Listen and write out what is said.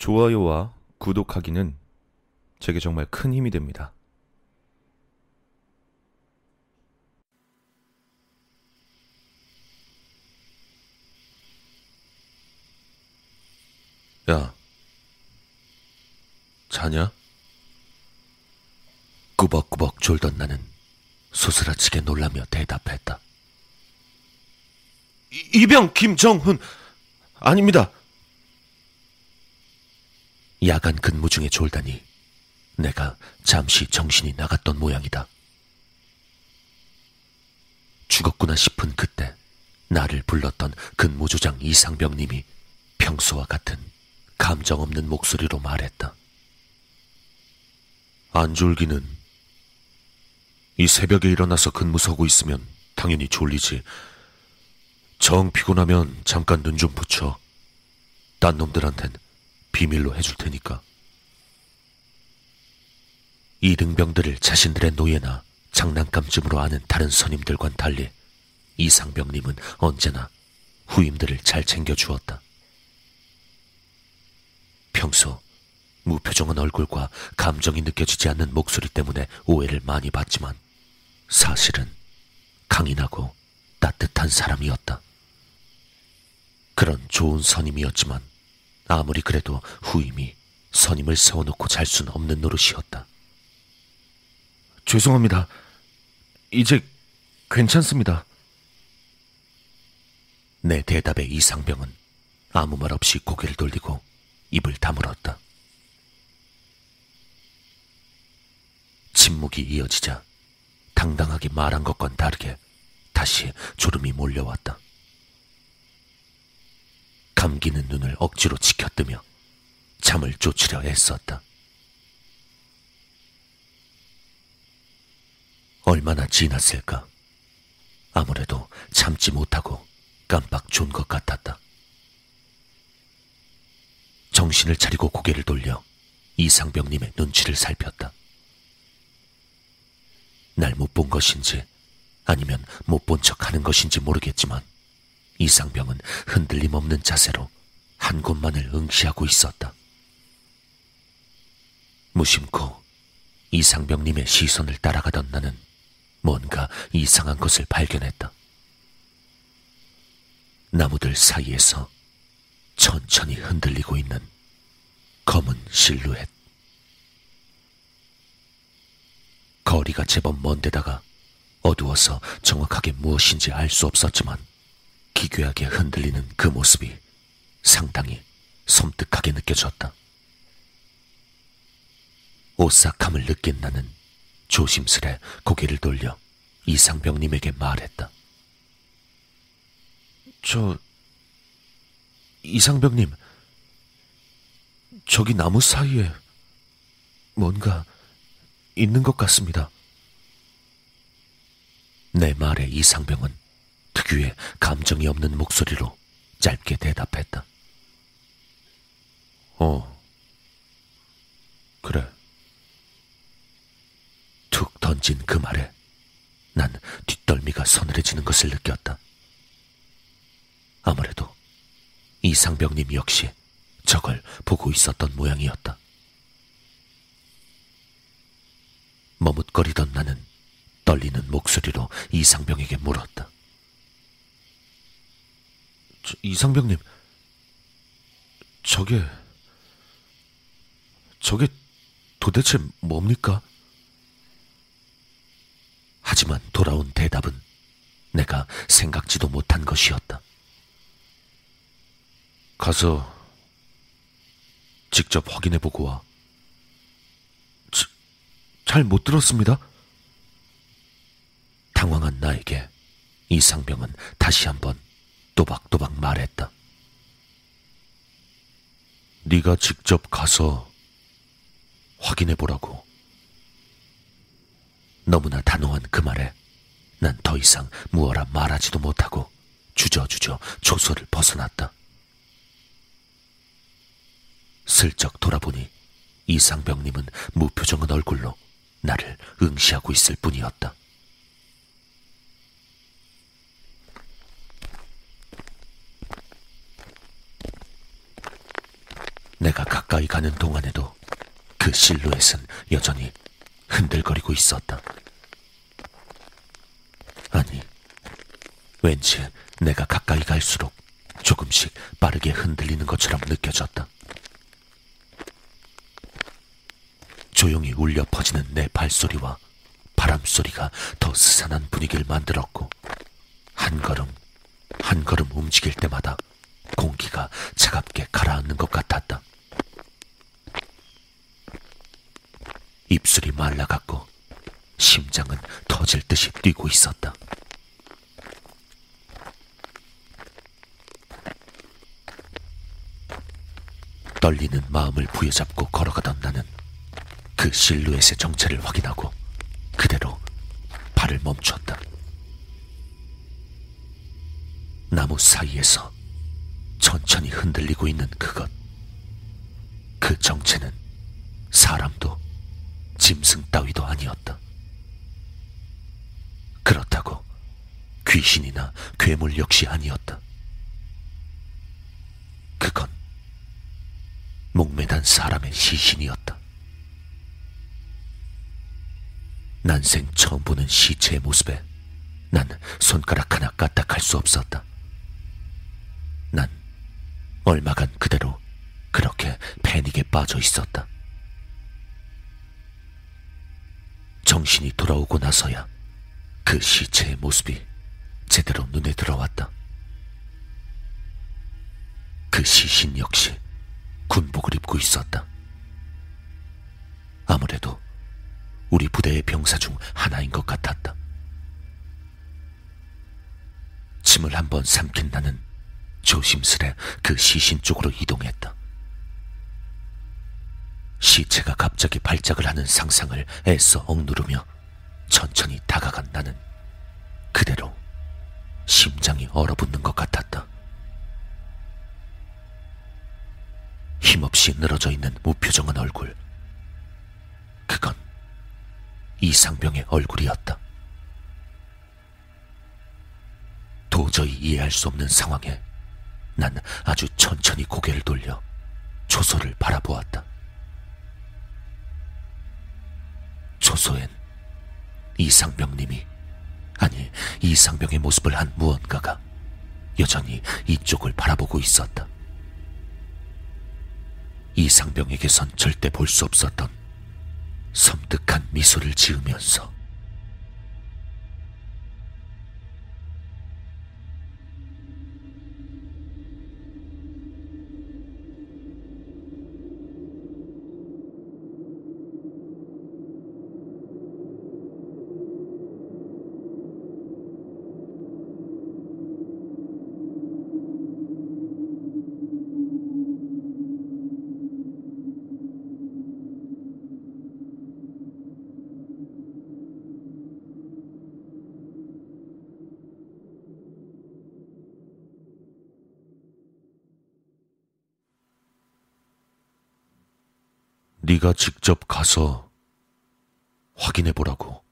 좋아요와 구독하기는 제게 정말 큰 힘이 됩니다. 야, 자냐? 꾸벅꾸벅 졸던 나는 소스라치게 놀라며 대답했다. 이- 이병 김정훈 아닙니다. 야간 근무 중에 졸다니 내가 잠시 정신이 나갔던 모양이다. 죽었구나 싶은 그때 나를 불렀던 근무조장 이상병님이 평소와 같은 감정 없는 목소리로 말했다. 안 졸기는 이 새벽에 일어나서 근무 서고 있으면 당연히 졸리지. 정 피곤하면 잠깐 눈 좀 붙여. 딴 놈들한텐 비밀로 해줄 테니까. 이 등병들을 자신들의 노예나 장난감쯤으로 아는 다른 선임들과는 달리 이상병님은 언제나 후임들을 잘 챙겨주었다. 평소 무표정한 얼굴과 감정이 느껴지지 않는 목소리 때문에 오해를 많이 받지만 사실은 강인하고 따뜻한 사람이었다. 그런 좋은 선임이었지만 아무리 그래도 후임이 선임을 세워놓고 잘 수는 없는 노릇이었다. 죄송합니다. 이제 괜찮습니다. 내 대답에 이상병은 아무 말 없이 고개를 돌리고 입을 다물었다. 침묵이 이어지자 당당하게 말한 것과는 다르게 다시 졸음이 몰려왔다. 감기는 눈을 억지로 치켜뜨며 잠을 쫓으려 애썼다. 얼마나 지났을까? 아무래도 참지 못하고 깜빡 존 것 같았다. 정신을 차리고 고개를 돌려 이상병님의 눈치를 살폈다. 날 못 본 것인지 아니면 못 본 척 하는 것인지 모르겠지만 이상병은 흔들림 없는 자세로 한 곳만을 응시하고 있었다. 무심코 이상병님의 시선을 따라가던 나는 뭔가 이상한 것을 발견했다. 나무들 사이에서 천천히 흔들리고 있는 검은 실루엣. 거리가 제법 먼데다가 어두워서 정확하게 무엇인지 알 수 없었지만 기괴하게 흔들리는 그 모습이 상당히 섬뜩하게 느껴졌다. 오싹함을 느낀 나는 조심스레 고개를 돌려 이상병님에게 말했다. 저 이상병님 저기 나무 사이에 뭔가 있는 것 같습니다. 내 말에 이상병은 특유의 감정이 없는 목소리로 짧게 대답했다. 어 그래 툭 던진 그 말에 난 뒷덜미가 서늘해지는 것을 느꼈다. 아무래도 이상병님 역시 저걸 보고 있었던 모양이었다. 머뭇거리던 나는 떨리는 목소리로 이상병에게 물었다. 저, 이상병님 저게 저게 도대체 뭡니까? 하지만 돌아온 대답은 내가 생각지도 못한 것이었다. 가서 직접 확인해보고 와. 잘 못 들었습니다. 당황한 나에게 이상병은 다시 한번 또박또박 말했다. 네가 직접 가서 확인해 보라고. 너무나 단호한 그 말에 난 더 이상 무어라 말하지도 못하고 주저주저 조소를 벗어났다. 슬쩍 돌아보니 이상병님은 무표정한 얼굴로 나를 응시하고 있을 뿐이었다. 내 가 가까이 가는 동안에도 그 실루엣은 여전히 흔들거리고 있었다. 아니, 왠지 내가 가까이 갈수록 조금씩 빠르게 흔들리는 것처럼 느껴졌다. 조용히 울려 퍼지는 내 발소리와 바람 소리가 더 스산한 분위기를 만들었고, 한 걸음, 한 걸음 움직일 때마다 공기가 차갑게 가라앉는 것 같았다. 입술이 말라갔고, 심장은 터질 듯이 뛰고 있었다. 떨리는 마음을 부여잡고 걸어가던 나는 그 실루엣의 정체를 확인하고 그대로 발을 멈췄다. 나무 사이에서 천천히 흔들리고 있는 그것. 그 정체는 사람도 짐승 따위도 아니었다. 그렇다고 귀신이나 괴물 역시 아니었다. 그건 목매단 사람의 시신이었다. 난생 처음 보는 시체의 모습에 난 손가락 하나 까딱할 수 없었다. 난 얼마간 그대로 그렇게 패닉에 빠져 있었다. 정신이 돌아오고 나서야 그 시체의 모습이 제대로 눈에 들어왔다. 그 시신 역시 군복을 입고 있었다. 아무래도 우리 부대의 병사 중 하나인 것 같았다. 침을 한번 삼킨 나는 조심스레 그 시신 쪽으로 이동했다. 시체가 갑자기 발작을 하는 상상을 애써 억누르며 천천히 다가간 나는 그대로 심장이 얼어붙는 것 같았다. 힘없이 늘어져 있는 무표정한 얼굴. 그건 이상병의 얼굴이었다. 도저히 이해할 수 없는 상황에 난 아주 천천히 고개를 돌려 조소를 바라보았다. 조소엔 이상병님이 아니 이상병의 모습을 한 무언가가 여전히 이쪽을 바라보고 있었다. 이상병에게선 절대 볼 수 없었던 섬뜩한 미소를 지으면서 네가 직접 가서 확인해 보라고.